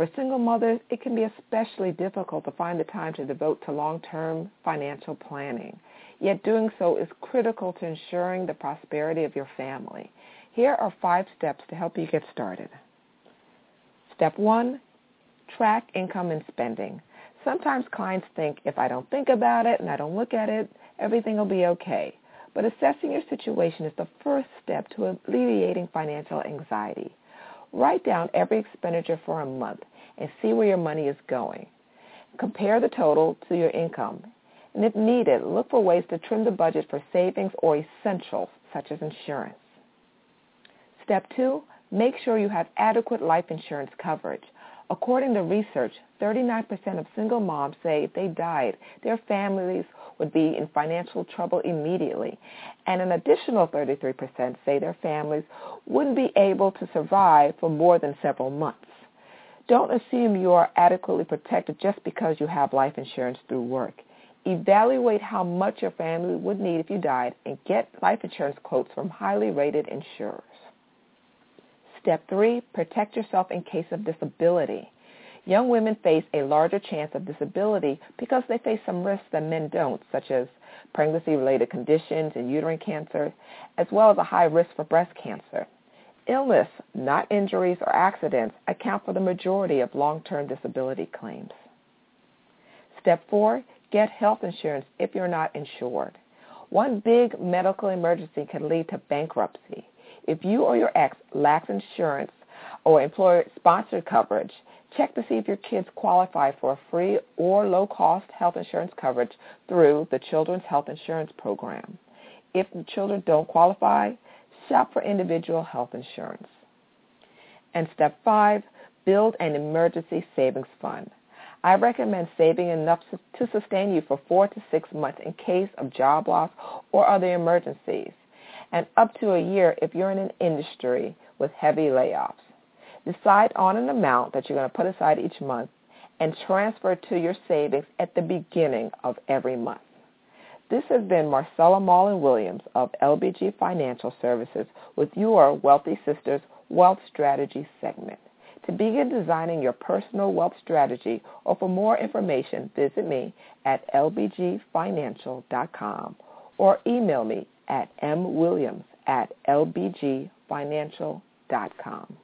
For single mothers, it can be especially difficult to find the time to devote to long-term financial planning. Yet doing so is critical to ensuring the prosperity of your family. Here are five steps to help you get started. Step one, track income and spending. Sometimes clients think if I don't think about it and I don't look at it, everything will be okay. But assessing your situation is the first step to alleviating financial anxiety. Write down every expenditure for a month and see where your money is going. Compare the total to your income. And if needed, look for ways to trim the budget for savings or essentials such as insurance. Step two, make sure you have adequate life insurance coverage. According to research, 39% of single moms say if they died, their families would be in financial trouble immediately. And an additional 33% say their families wouldn't be able to survive for more than several months. Don't assume you are adequately protected just because you have life insurance through work. Evaluate how much your family would need if you died and get life insurance quotes from highly rated insurers. Step three, protect yourself in case of disability. Young women face a larger chance of disability because they face some risks that men don't, such as pregnancy-related conditions and uterine cancer, as well as a high risk for breast cancer. Illness, not injuries or accidents, account for the majority of long-term disability claims. Step four, get health insurance if you're not insured. One big medical emergency can lead to bankruptcy. If you or your ex lacks insurance or employer-sponsored coverage, check to see if your kids qualify for free or low-cost health insurance coverage through the Children's Health Insurance Program. If the children don't qualify, shop for individual health insurance. And step five, build an emergency savings fund. I recommend saving enough to sustain you for four to six months in case of job loss or other emergencies, and up to a year if you're in an industry with heavy layoffs. Decide on an amount that you're going to put aside each month and transfer to your savings at the beginning of every month. This has been Marcella Mullen Williams of LBG Financial Services with your Wealthy Sistas Wealth Strategy segment. To begin designing your personal wealth strategy or for more information, visit me at lbgfinancial.com or email me at mwilliams at lbgfinancial.com.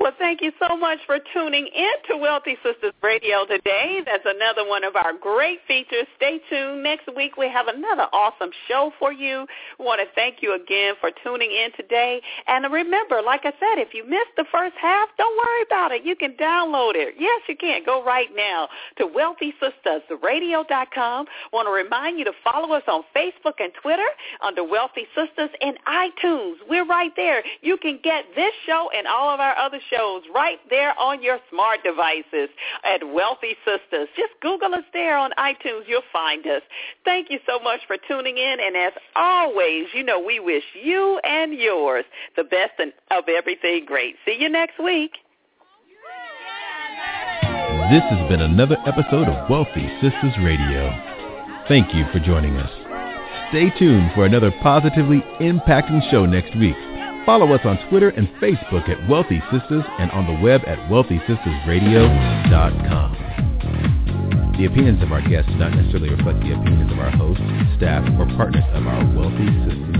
Well, thank you so much for tuning in to Wealthy Sistas Radio today. That's another one of our great features. Stay tuned. Next week we have another awesome show for you. We want to thank you again for tuning in today. And remember, like I said, if you missed the first half, don't worry about it. You can download it. Yes, you can. Go right now to WealthySistasRadio.com. Want to remind you to follow us on Facebook and Twitter under Wealthy Sistas and iTunes. We're right there. You can get this show and all of our other shows right there on your smart devices at Wealthy Sistas. Just Google us there on iTunes. You'll find us. Thank you so much for tuning in. And as always, you know we wish you and yours the best of everything great. See you next week. This has been another episode of Wealthy Sistas Radio. Thank you for joining us. Stay tuned for another positively impacting show next week. Follow us on Twitter and Facebook at Wealthy Sistas and on the web at wealthysistasradio.com. The opinions of our guests do not necessarily reflect the opinions of our hosts, staff, or partners of our Wealthy Sistas